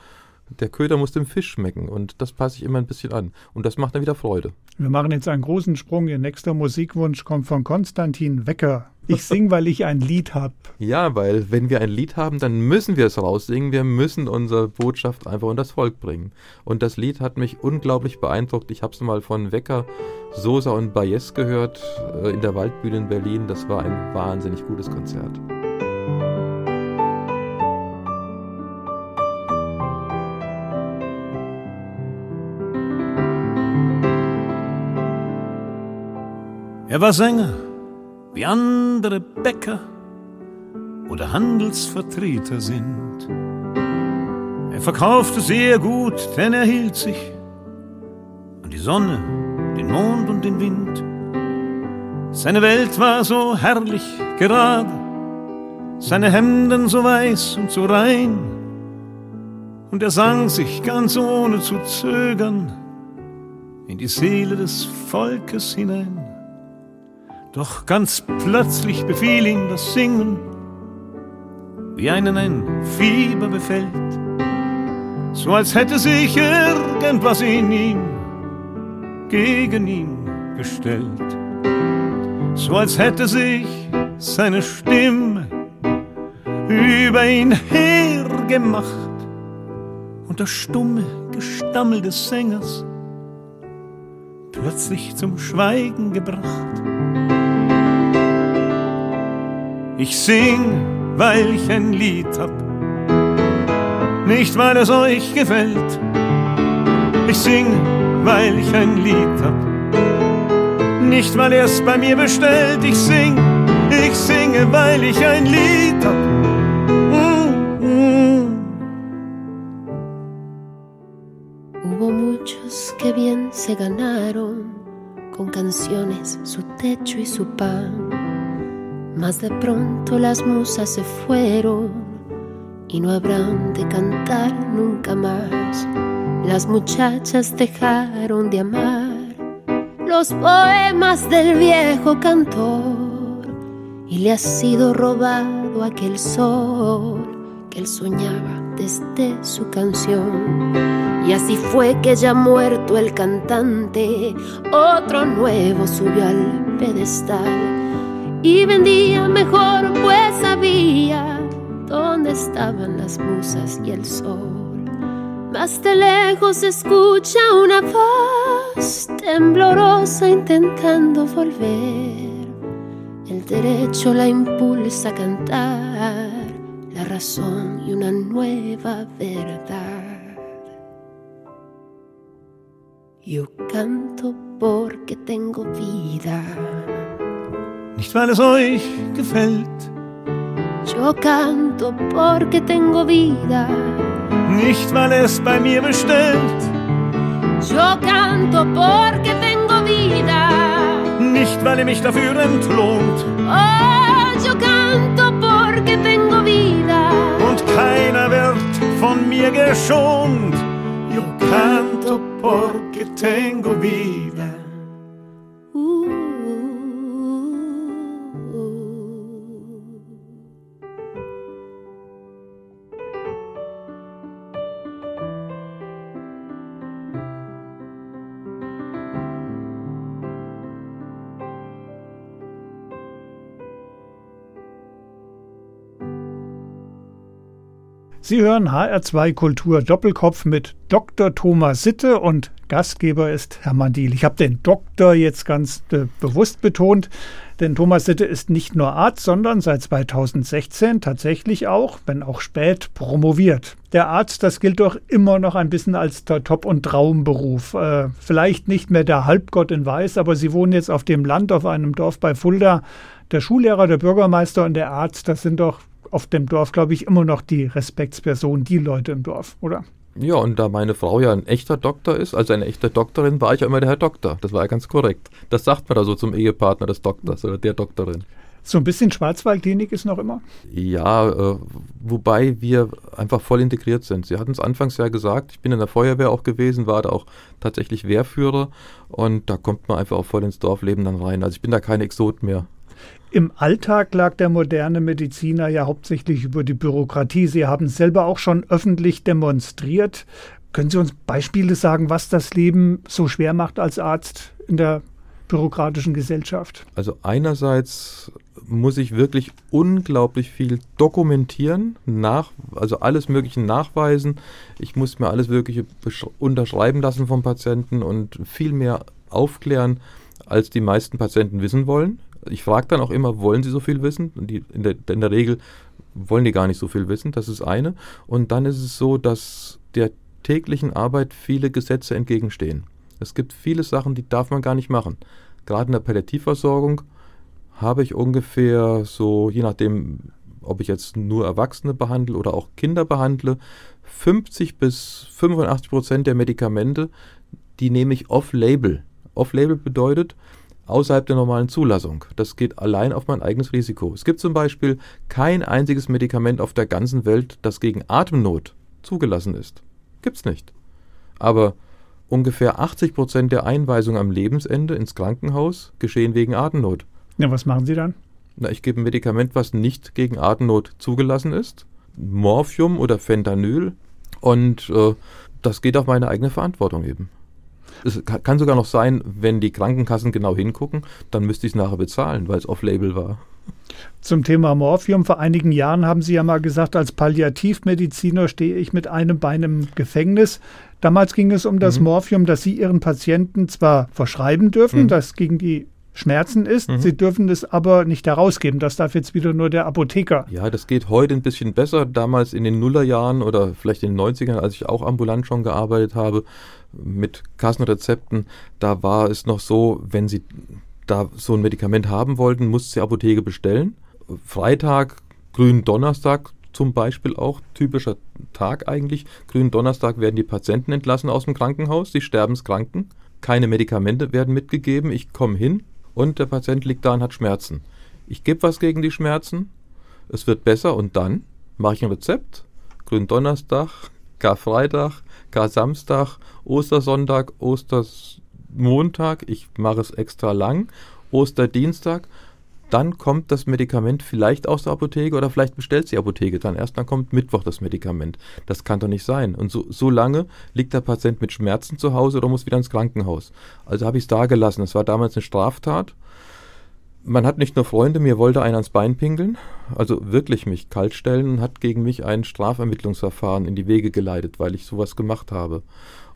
C: der Köder muss dem Fisch schmecken und das passe ich immer ein bisschen an. Und das macht dann wieder Freude.
B: Wir machen jetzt einen großen Sprung. Ihr nächster Musikwunsch kommt von Konstantin Wecker. Ich [LAUGHS] singe, weil ich ein Lied habe.
C: Ja, weil wenn wir ein Lied haben, dann müssen wir es raussingen. Wir müssen unsere Botschaft einfach unter das Volk bringen. Und das Lied hat mich unglaublich beeindruckt. Ich habe es mal von Wecker, Sosa und Bayes gehört äh, in der Waldbühne in Berlin. Das war ein wahnsinnig gutes Konzert.
E: Er war Sänger, wie andere Bäcker oder Handelsvertreter sind. Er verkaufte sehr gut, denn er hielt sich an die Sonne, den Mond und den Wind. Seine Welt war so herrlich gerade, seine Hemden so weiß und so rein. Und er sang sich ganz ohne zu zögern in die Seele des Volkes hinein. Doch ganz plötzlich befiel ihm das Singen, wie einen ein Fieber befällt, so als hätte sich irgendwas in ihm gegen ihn gestellt, so als hätte sich seine Stimme über ihn hergemacht und das stumme Gestammel des Sängers plötzlich zum Schweigen gebracht. Ich sing, weil ich ein Lied hab, nicht weil es euch gefällt. Ich sing, weil ich ein Lied hab, nicht weil er es bei mir bestellt. Ich sing, ich singe, weil ich ein Lied hab. Mm, mm.
F: Hubo muchos que bien se ganaron con canciones su techo y su pan. Mas de pronto las musas se fueron y no habrán de cantar nunca más. Las muchachas dejaron de amar los poemas del viejo cantor y le ha sido robado aquel sol que él soñaba desde su canción. Y así fue que ya muerto el cantante, otro nuevo subió al pedestal y vendía mejor, pues sabía dónde estaban las musas y el sol. Más de lejos escucha una voz temblorosa intentando volver. El derecho la impulsa a cantar, la razón y una nueva verdad. Yo canto porque tengo vida.
E: Nicht weil es euch gefällt.
F: Yo canto porque tengo vida.
E: Nicht weil es bei mir bestellt.
F: Yo canto porque tengo vida.
E: Nicht weil ihr mich dafür entlohnt.
F: Oh, yo canto porque tengo vida.
E: Und keiner wird von mir geschont. Yo canto porque tengo vida.
B: Sie hören HR2 Kultur Doppelkopf mit Dr. Thomas Sitte und Gastgeber ist Hermann Diel. Ich habe den Doktor jetzt ganz äh, bewusst betont, denn Thomas Sitte ist nicht nur Arzt, sondern seit 2016 tatsächlich auch, wenn auch spät, promoviert. Der Arzt, das gilt doch immer noch ein bisschen als der Top- und Traumberuf. Äh, vielleicht nicht mehr der Halbgott in Weiß, aber Sie wohnen jetzt auf dem Land, auf einem Dorf bei Fulda. Der Schullehrer, der Bürgermeister und der Arzt, das sind doch auf dem Dorf, glaube ich, immer noch die Respektsperson, die Leute im Dorf, oder?
C: Ja, und da meine Frau ja ein echter Doktor ist, also eine echte Doktorin, war ich ja immer der Herr Doktor. Das war ja ganz korrekt. Das sagt man da so zum Ehepartner des Doktors oder der Doktorin.
B: So ein bisschen Schwarzwaldklinik ist noch immer?
C: Ja, äh, wobei wir einfach voll integriert sind. Sie hatten es anfangs ja gesagt, ich bin in der Feuerwehr auch gewesen, war da auch tatsächlich Wehrführer und da kommt man einfach auch voll ins Dorfleben dann rein. Also ich bin da kein Exot mehr.
B: Im Alltag lag der moderne Mediziner ja hauptsächlich über die Bürokratie. Sie haben selber auch schon öffentlich demonstriert. Können Sie uns Beispiele sagen, was das Leben so schwer macht als Arzt in der bürokratischen Gesellschaft?
C: Also einerseits muss ich wirklich unglaublich viel dokumentieren, nach, also alles Mögliche nachweisen. Ich muss mir alles Mögliche unterschreiben lassen vom Patienten und viel mehr aufklären, als die meisten Patienten wissen wollen ich frage dann auch immer, wollen Sie so viel wissen? Die, in, der, in der Regel wollen die gar nicht so viel wissen, das ist eine. Und dann ist es so, dass der täglichen Arbeit viele Gesetze entgegenstehen. Es gibt viele Sachen, die darf man gar nicht machen. Gerade in der Palliativversorgung habe ich ungefähr so, je nachdem, ob ich jetzt nur Erwachsene behandle oder auch Kinder behandle, 50 bis 85 Prozent der Medikamente, die nehme ich off-label. Off-label bedeutet, außerhalb der normalen Zulassung. Das geht allein auf mein eigenes Risiko. Es gibt zum Beispiel kein einziges Medikament auf der ganzen Welt, das gegen Atemnot zugelassen ist. Gibt's nicht. Aber ungefähr 80 Prozent der Einweisungen am Lebensende ins Krankenhaus geschehen wegen Atemnot.
B: Ja, was machen Sie dann?
C: Na, ich gebe ein Medikament, was nicht gegen Atemnot zugelassen ist. Morphium oder Fentanyl. Und äh, das geht auf meine eigene Verantwortung eben. Es kann sogar noch sein, wenn die Krankenkassen genau hingucken, dann müsste ich es nachher bezahlen, weil es off-label war.
B: Zum Thema Morphium. Vor einigen Jahren haben Sie ja mal gesagt, als Palliativmediziner stehe ich mit einem Bein im Gefängnis. Damals ging es um das mhm. Morphium, das Sie Ihren Patienten zwar verschreiben dürfen, mhm. das gegen die Schmerzen ist. Mhm. Sie dürfen es aber nicht herausgeben. Das darf jetzt wieder nur der Apotheker.
C: Ja, das geht heute ein bisschen besser. Damals in den Nullerjahren oder vielleicht in den 90ern, als ich auch ambulant schon gearbeitet habe mit Kassenrezepten, da war es noch so, wenn Sie da so ein Medikament haben wollten, musste die Apotheke bestellen. Freitag, grünen Donnerstag zum Beispiel auch, typischer Tag eigentlich. Grünen Donnerstag werden die Patienten entlassen aus dem Krankenhaus, die sterbenskranken. Keine Medikamente werden mitgegeben. Ich komme hin, und der Patient liegt da und hat Schmerzen. Ich gebe was gegen die Schmerzen, es wird besser. Und dann mache ich ein Rezept. Gründonnerstag, Karfreitag, Kar-Samstag, Ostersonntag, Ostermontag, ich mache es extra lang, Osterdienstag dann kommt das Medikament vielleicht aus der Apotheke oder vielleicht bestellt die Apotheke dann erst, dann kommt Mittwoch das Medikament. Das kann doch nicht sein. Und so, so lange liegt der Patient mit Schmerzen zu Hause oder muss wieder ins Krankenhaus. Also habe ich es da gelassen. Das war damals eine Straftat. Man hat nicht nur Freunde, mir wollte einer ans Bein pinkeln, also wirklich mich kaltstellen und hat gegen mich ein Strafermittlungsverfahren in die Wege geleitet, weil ich sowas gemacht habe.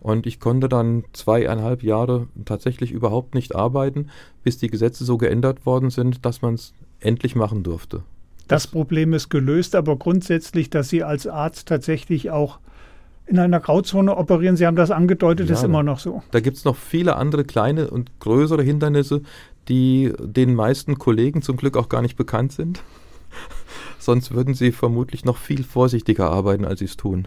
C: Und ich konnte dann zweieinhalb Jahre tatsächlich überhaupt nicht arbeiten, bis die Gesetze so geändert worden sind, dass man es endlich machen durfte.
B: Das Problem ist gelöst, aber grundsätzlich, dass Sie als Arzt tatsächlich auch in einer Grauzone operieren, Sie haben das angedeutet, ja, ist immer noch so.
C: Da gibt es noch viele andere kleine und größere Hindernisse, die den meisten Kollegen zum Glück auch gar nicht bekannt sind. [LAUGHS] Sonst würden sie vermutlich noch viel vorsichtiger arbeiten, als sie es tun.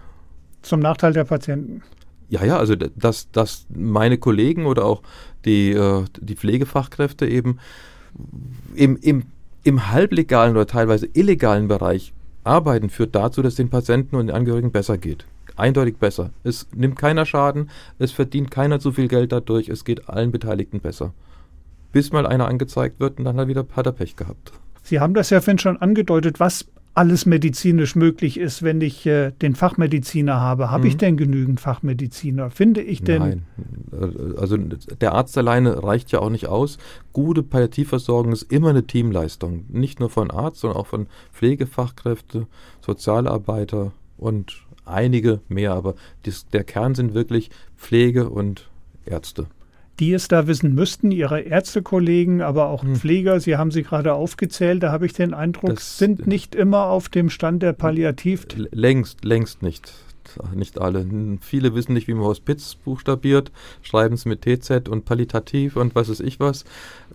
B: Zum Nachteil der Patienten.
C: Ja, ja, also dass, dass meine Kollegen oder auch die, äh, die Pflegefachkräfte eben im, im, im halblegalen oder teilweise illegalen Bereich arbeiten, führt dazu, dass den Patienten und den Angehörigen besser geht. Eindeutig besser. Es nimmt keiner Schaden, es verdient keiner zu viel Geld dadurch, es geht allen Beteiligten besser. Bis mal einer angezeigt wird und dann hat er wieder hat er Pech gehabt.
B: Sie haben das ja vorhin schon angedeutet. Was alles medizinisch möglich ist, wenn ich äh, den Fachmediziner habe. Habe mhm. ich denn genügend Fachmediziner? Finde ich denn?
C: Nein, also der Arzt alleine reicht ja auch nicht aus. Gute Palliativversorgung ist immer eine Teamleistung. Nicht nur von Arzt, sondern auch von Pflegefachkräfte, Sozialarbeiter, und einige mehr, aber dies, der Kern sind wirklich Pflege und Ärzte.
B: Die es da wissen müssten, Ihre Ärztekollegen, aber auch
C: Hm.
B: Pfleger, Sie haben sie gerade aufgezählt, da habe ich den Eindruck,
C: Das-
B: sind nicht immer auf dem Stand der Palliativ.
C: Längst, längst nicht. Nicht alle. Viele wissen nicht, wie man Hospiz buchstabiert, schreiben es mit TZ und Palliativ und was weiß ich was.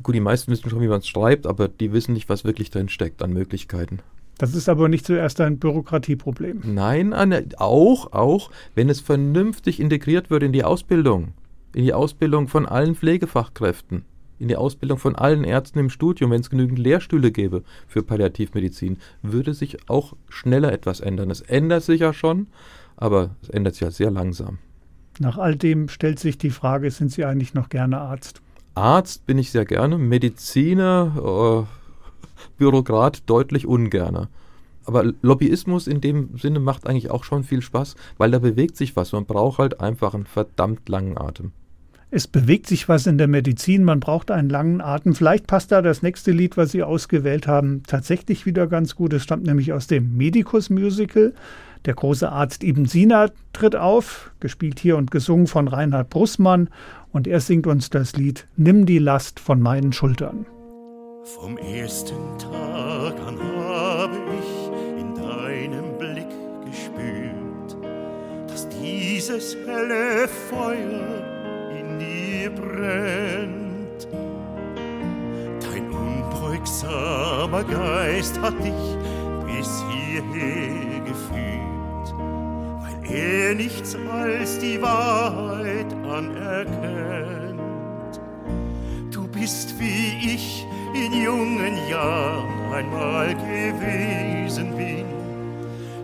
C: Gut, die meisten wissen schon, wie man es schreibt, aber die wissen nicht, was wirklich drin steckt an Möglichkeiten.
B: Das ist aber nicht zuerst ein Bürokratieproblem.
C: Nein, Anne, auch, auch, wenn es vernünftig integriert wird in die Ausbildung, in die Ausbildung von allen Pflegefachkräften, in die Ausbildung von allen Ärzten im Studium, wenn es genügend Lehrstühle gäbe für Palliativmedizin, würde sich auch schneller etwas ändern. Es ändert sich ja schon, aber es ändert sich ja sehr langsam.
B: Nach all dem stellt sich die Frage, sind Sie eigentlich noch gerne Arzt?
C: Arzt bin ich sehr gerne, Mediziner, äh, Bürokrat deutlich ungerner. Aber Lobbyismus in dem Sinne macht eigentlich auch schon viel Spaß, weil da bewegt sich was. Man braucht halt einfach einen verdammt langen Atem.
B: Es bewegt sich was in der Medizin, man braucht einen langen Atem. Vielleicht passt da das nächste Lied, was Sie ausgewählt haben, tatsächlich wieder ganz gut. Es stammt nämlich aus dem Medicus Musical. Der große Arzt Ibn Sina tritt auf, gespielt hier und gesungen von Reinhard Brussmann. Und er singt uns das Lied Nimm die Last von meinen Schultern.
G: Vom ersten Tag an habe ich in deinem Blick gespürt, dass dieses helle Feuer in brennt. Dein unbeugsamer Geist hat dich bis hierher geführt, weil er nichts als die Wahrheit anerkennt. Du bist wie ich in jungen Jahren einmal gewesen bin.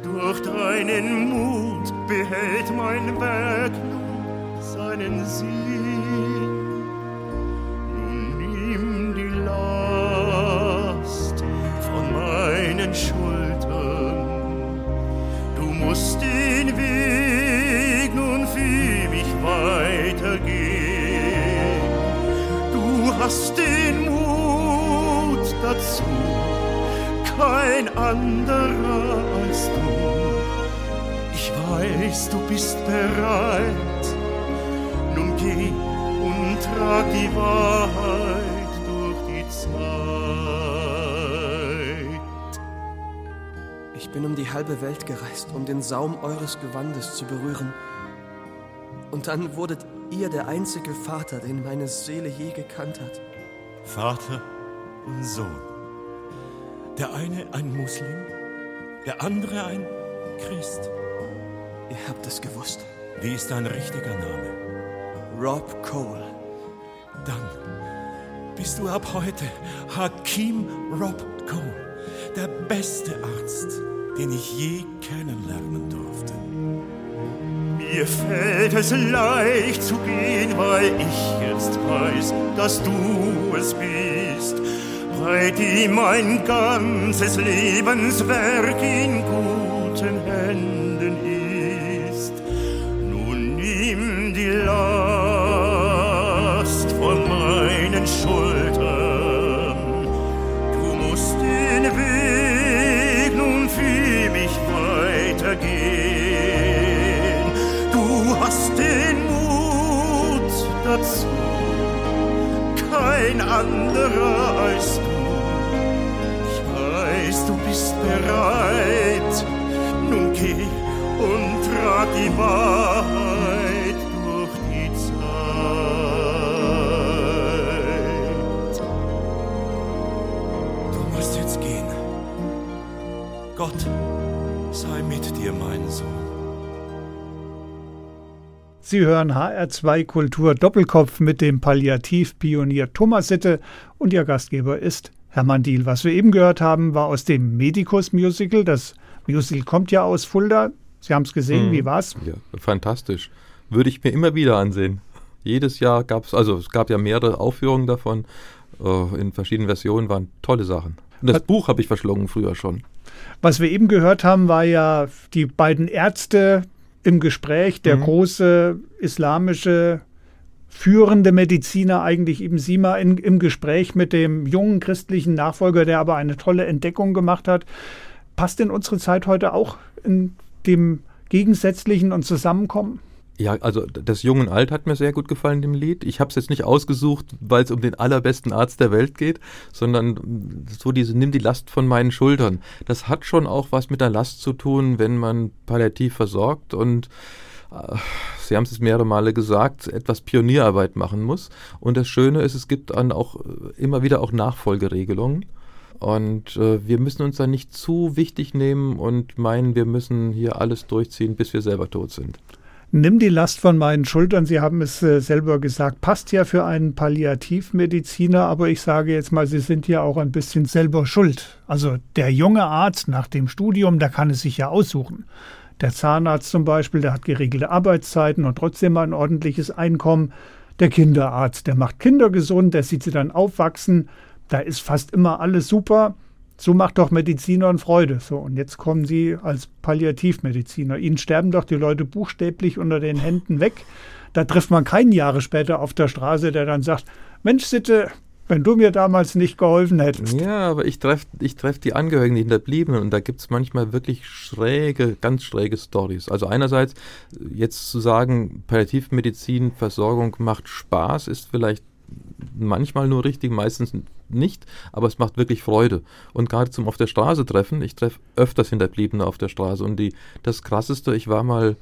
G: Durch deinen Mut behält mein Werk nun seinen Sinn. Nun nimm die Last von meinen Schultern. Du musst den Weg nun für mich weitergehen. Du hast den Mut dazu, kein anderer als du. Ich weiß, du bist bereit. Und trag die Wahrheit durch die Zeit.
H: Ich bin um die halbe Welt gereist, um den Saum eures Gewandes zu berühren. Und dann wurdet ihr der einzige Vater, den meine Seele je gekannt hat.
G: Vater und Sohn. Der eine ein Muslim, der andere ein Christ.
H: Ihr habt es gewusst.
G: Wie ist dein richtiger Name?
H: Rob Cole.
G: Dann bist du ab heute Hakim Rob Cole, der beste Arzt, den ich je kennenlernen durfte. Mir fällt es leicht zu gehen, weil ich jetzt weiß, dass du es bist, bei dem mein ganzes Lebenswerk in guten Händen kein anderer als du. Ich weiß, du bist bereit. Nun geh und trag die Wahrheit durch die Zeit. Du musst jetzt gehen. Gott sei mit dir, mein Sohn.
B: Sie hören HR2 Kultur Doppelkopf mit dem Palliativpionier Thomas Sitte und Ihr Gastgeber ist Hermann Diel. Was wir eben gehört haben, war aus dem Medicus Musical. Das Musical kommt ja aus Fulda. Sie haben es gesehen,
C: Mhm.
B: wie war's?
C: Ja, fantastisch. Würde ich mir immer wieder ansehen. Jedes Jahr gab es, also es gab ja mehrere Aufführungen davon äh, in verschiedenen Versionen, waren tolle Sachen. Und das
B: Hat-
C: Buch habe ich verschlungen früher schon.
B: Was wir eben gehört haben, war ja die beiden Ärzte im Gespräch, der
C: Mhm.
B: große islamische führende Mediziner, eigentlich Ibn Sima, in, im Gespräch mit dem jungen christlichen Nachfolger, der aber eine tolle Entdeckung gemacht hat. Passt in unsere Zeit heute auch in dem Gegensätzlichen und Zusammenkommen?
C: Ja, also das Jung und Alt hat mir sehr gut gefallen, dem Lied. Ich habe es jetzt nicht ausgesucht, weil es um den allerbesten Arzt der Welt geht, sondern so diese Nimm die Last von meinen Schultern. Das hat schon auch was mit der Last zu tun, wenn man palliativ versorgt und äh, Sie haben es mehrere Male gesagt, etwas Pionierarbeit machen muss. Und das Schöne ist, es gibt dann auch äh, immer wieder auch Nachfolgeregelungen. Und äh, wir müssen uns da nicht zu wichtig nehmen und meinen, wir müssen hier alles durchziehen, bis wir selber tot sind.
B: Nimm die Last von meinen Schultern. Sie haben es äh, selber gesagt, passt ja für einen Palliativmediziner, aber ich sage jetzt mal, Sie sind ja auch ein bisschen selber schuld. Also der junge Arzt nach dem Studium, der kann es sich ja aussuchen. Der Zahnarzt zum Beispiel, der hat geregelte Arbeitszeiten und trotzdem ein ordentliches Einkommen. Der Kinderarzt, der macht Kinder gesund, der sieht sie dann aufwachsen. Da ist fast immer alles super. So macht doch Medizinern Freude. So, und jetzt kommen Sie als Palliativmediziner. Ihnen sterben doch die Leute buchstäblich unter den Händen weg. Da trifft man keinen Jahre später auf der Straße, der dann sagt, Mensch, Sitte, wenn du mir damals nicht geholfen hättest.
C: Ja, aber ich treffe ich treff die Angehörigen, die Hinterbliebenen und da gibt es manchmal wirklich schräge, ganz schräge Stories. Also einerseits jetzt zu sagen, Palliativmedizin, Versorgung macht Spaß, ist vielleicht manchmal nur richtig, meistens nicht, aber es macht wirklich Freude. Und gerade zum auf der Straße treffen, ich treffe öfters Hinterbliebene auf der Straße und die, das krasseste, ich war mal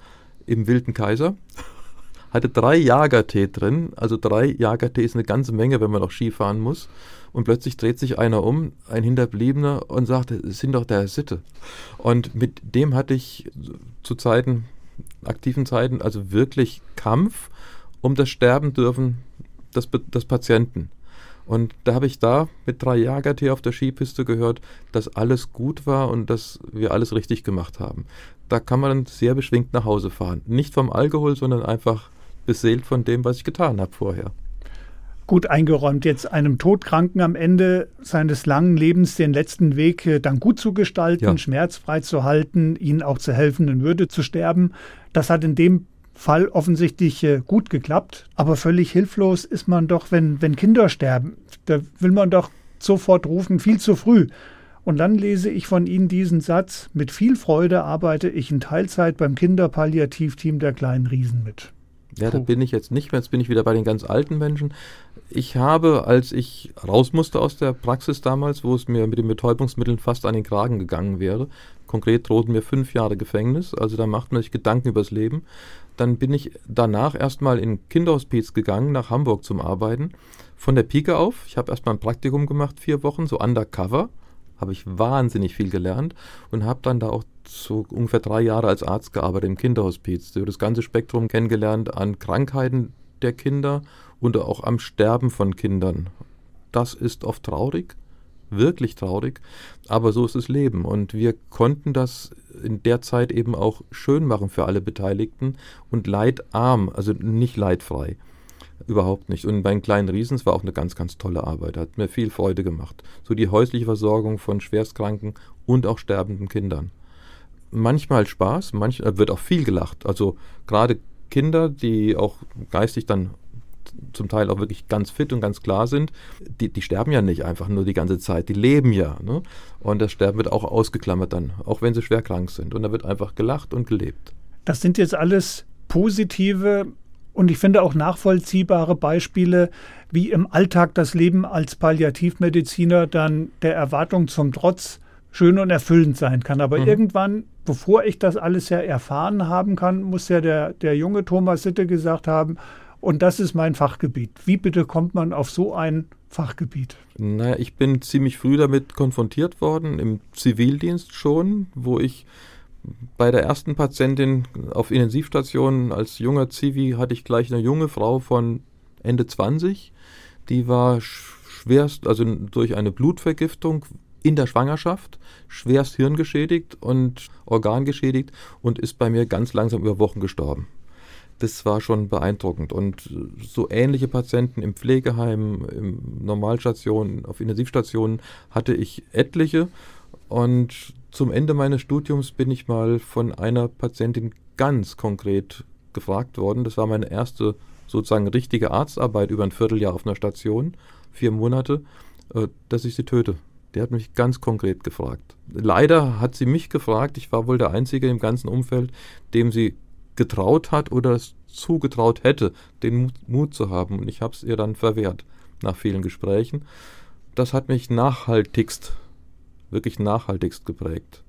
C: im Wilden Kaiser [LAUGHS] hatte drei Jagertee drin. Also drei Jagertee ist eine ganze Menge, wenn man noch Ski fahren muss. Und plötzlich dreht sich einer um, ein Hinterbliebener, und sagt, es sind doch der Sitte. Und mit dem hatte ich zu Zeiten, aktiven Zeiten, also wirklich Kampf um das Sterben dürfen des, des Patienten. Und da habe ich da mit drei Jagertee auf der Skipiste gehört, dass alles gut war und dass wir alles richtig gemacht haben. Da kann man sehr beschwingt nach Hause fahren. Nicht vom Alkohol, sondern einfach beseelt von dem, was ich getan habe vorher.
B: Gut eingeräumt, jetzt einem Todkranken am Ende seines langen Lebens den letzten Weg äh, dann gut zu gestalten, ja. schmerzfrei zu halten, ihnen auch zu helfen, in Würde zu sterben. Das hat in dem Fall offensichtlich äh, gut geklappt. Aber völlig hilflos ist man doch, wenn, wenn Kinder sterben. Da will man doch sofort rufen, viel zu früh. Und dann lese ich von Ihnen diesen Satz, mit viel Freude arbeite ich in Teilzeit beim Kinderpalliativteam der kleinen Riesen mit.
C: Ja, da bin ich jetzt nicht mehr, jetzt bin ich wieder bei den ganz alten Menschen. Ich habe, als ich raus musste aus der Praxis damals, wo es mir mit den Betäubungsmitteln fast an den Kragen gegangen wäre, konkret drohten mir fünf Jahre Gefängnis, also da macht man sich Gedanken übers Leben. Dann bin ich danach erstmal in Kinderhospiz gegangen, nach Hamburg zum Arbeiten. Von der Pike auf, ich habe erstmal ein Praktikum gemacht, vier Wochen, so undercover habe ich wahnsinnig viel gelernt und habe dann da auch so ungefähr drei Jahre als Arzt gearbeitet im Kinderhospiz. So das ganze Spektrum kennengelernt an Krankheiten der Kinder und auch am Sterben von Kindern. Das ist oft traurig, wirklich traurig, aber so ist das Leben. Und wir konnten das in der Zeit eben auch schön machen für alle Beteiligten und leidarm, also nicht leidfrei. Überhaupt nicht. Und bei den kleinen Riesens war auch eine ganz, ganz tolle Arbeit. Hat mir viel Freude gemacht. So die häusliche Versorgung von Schwerstkranken und auch sterbenden Kindern. Manchmal Spaß, manchmal äh, wird auch viel gelacht. Also gerade Kinder, die auch geistig dann zum Teil auch wirklich ganz fit und ganz klar sind, die, die sterben ja nicht einfach nur die ganze Zeit, die leben ja. Ne? Und das Sterben wird auch ausgeklammert dann, auch wenn sie schwer krank sind. Und da wird einfach gelacht und gelebt.
B: Das sind jetzt alles positive und ich finde auch nachvollziehbare Beispiele, wie im Alltag das Leben als Palliativmediziner dann der Erwartung zum Trotz schön und erfüllend sein kann. Aber mhm. irgendwann, bevor ich das alles ja erfahren haben kann, muss ja der, der junge Thomas Sitte gesagt haben, und das ist mein Fachgebiet. Wie bitte kommt man auf so ein Fachgebiet?
C: Naja, ich bin ziemlich früh damit konfrontiert worden, im Zivildienst schon, wo ich bei der ersten Patientin auf Intensivstation als junger Zivi hatte ich gleich eine junge Frau von Ende 20. Die war schwerst, also durch eine Blutvergiftung in der Schwangerschaft, schwerst hirngeschädigt und organgeschädigt und ist bei mir ganz langsam über Wochen gestorben. Das war schon beeindruckend. Und so ähnliche Patienten im Pflegeheim, im Normalstation, auf Intensivstationen hatte ich etliche. Und zum Ende meines Studiums bin ich mal von einer Patientin ganz konkret gefragt worden. Das war meine erste sozusagen richtige Arztarbeit über ein Vierteljahr auf einer Station, vier Monate, äh, dass ich sie töte. Die hat mich ganz konkret gefragt. Leider hat sie mich gefragt, ich war wohl der Einzige im ganzen Umfeld, dem sie getraut hat oder es zugetraut hätte, den Mut, zu haben. Und ich habe es ihr dann verwehrt nach vielen Gesprächen. Das hat mich nachhaltigst, wirklich nachhaltigst geprägt,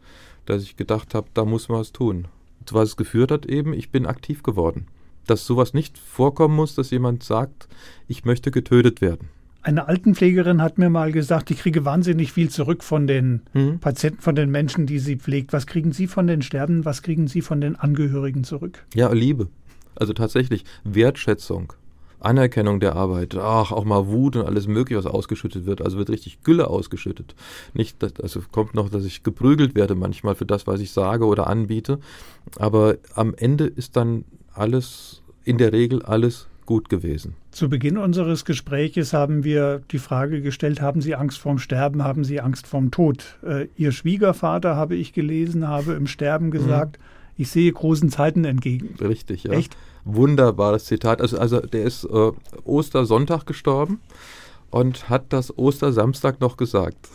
C: dass ich gedacht habe, da muss man was tun. Und was es geführt hat eben, ich bin aktiv geworden. Dass sowas nicht vorkommen muss, dass jemand sagt, ich möchte getötet werden.
B: Eine Altenpflegerin hat mir mal gesagt, ich kriege wahnsinnig viel zurück von den mhm. Patienten, von den Menschen, die sie pflegt. Was kriegen Sie von den Sterben? Was kriegen Sie von den Angehörigen zurück?
C: Ja, Liebe. Also tatsächlich Wertschätzung. Anerkennung der Arbeit, ach, auch mal Wut und alles Mögliche, was ausgeschüttet wird. Also wird richtig Gülle ausgeschüttet. Nicht, dass, also kommt noch, dass ich geprügelt werde manchmal für das, was ich sage oder anbiete. Aber am Ende ist dann alles, in der Regel alles gut gewesen.
B: Zu Beginn unseres Gespräches haben wir die Frage gestellt, haben Sie Angst vorm Sterben, haben Sie Angst vorm Tod? Äh, Ihr Schwiegervater, habe ich gelesen, habe im Sterben gesagt, mhm. ich sehe großen Zeiten entgegen.
C: Richtig, ja. Echt? wunderbares Zitat. Also, also der ist äh, Ostersonntag gestorben und hat das Ostersamstag noch gesagt.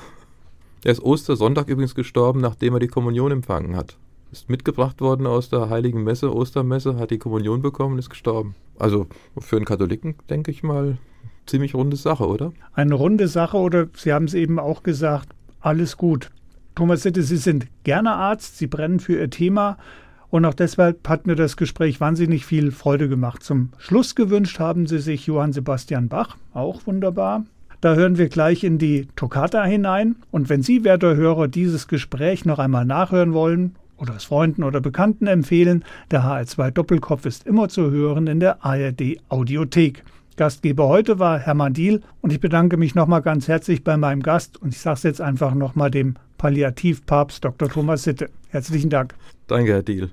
C: Er ist Ostersonntag übrigens gestorben, nachdem er die Kommunion empfangen hat. Ist mitgebracht worden aus der Heiligen Messe, Ostermesse, hat die Kommunion bekommen ist gestorben. Also für einen Katholiken, denke ich mal, ziemlich runde Sache, oder?
B: Eine runde Sache oder Sie haben es eben auch gesagt, alles gut. Thomas Sitte, Sie sind gerne Arzt, Sie brennen für Ihr Thema. Und auch deshalb hat mir das Gespräch wahnsinnig viel Freude gemacht. Zum Schluss gewünscht haben Sie sich Johann Sebastian Bach, auch wunderbar. Da hören wir gleich in die Toccata hinein. Und wenn Sie, werte Hörer, dieses Gespräch noch einmal nachhören wollen oder es Freunden oder Bekannten empfehlen, der HR2 Doppelkopf ist immer zu hören in der ARD Audiothek. Gastgeber heute war Hermann Diel und ich bedanke mich nochmal ganz herzlich bei meinem Gast und ich sage es jetzt einfach nochmal dem Palliativpapst Dr. Thomas Sitte. Herzlichen Dank.
C: Danke, Herr Diel.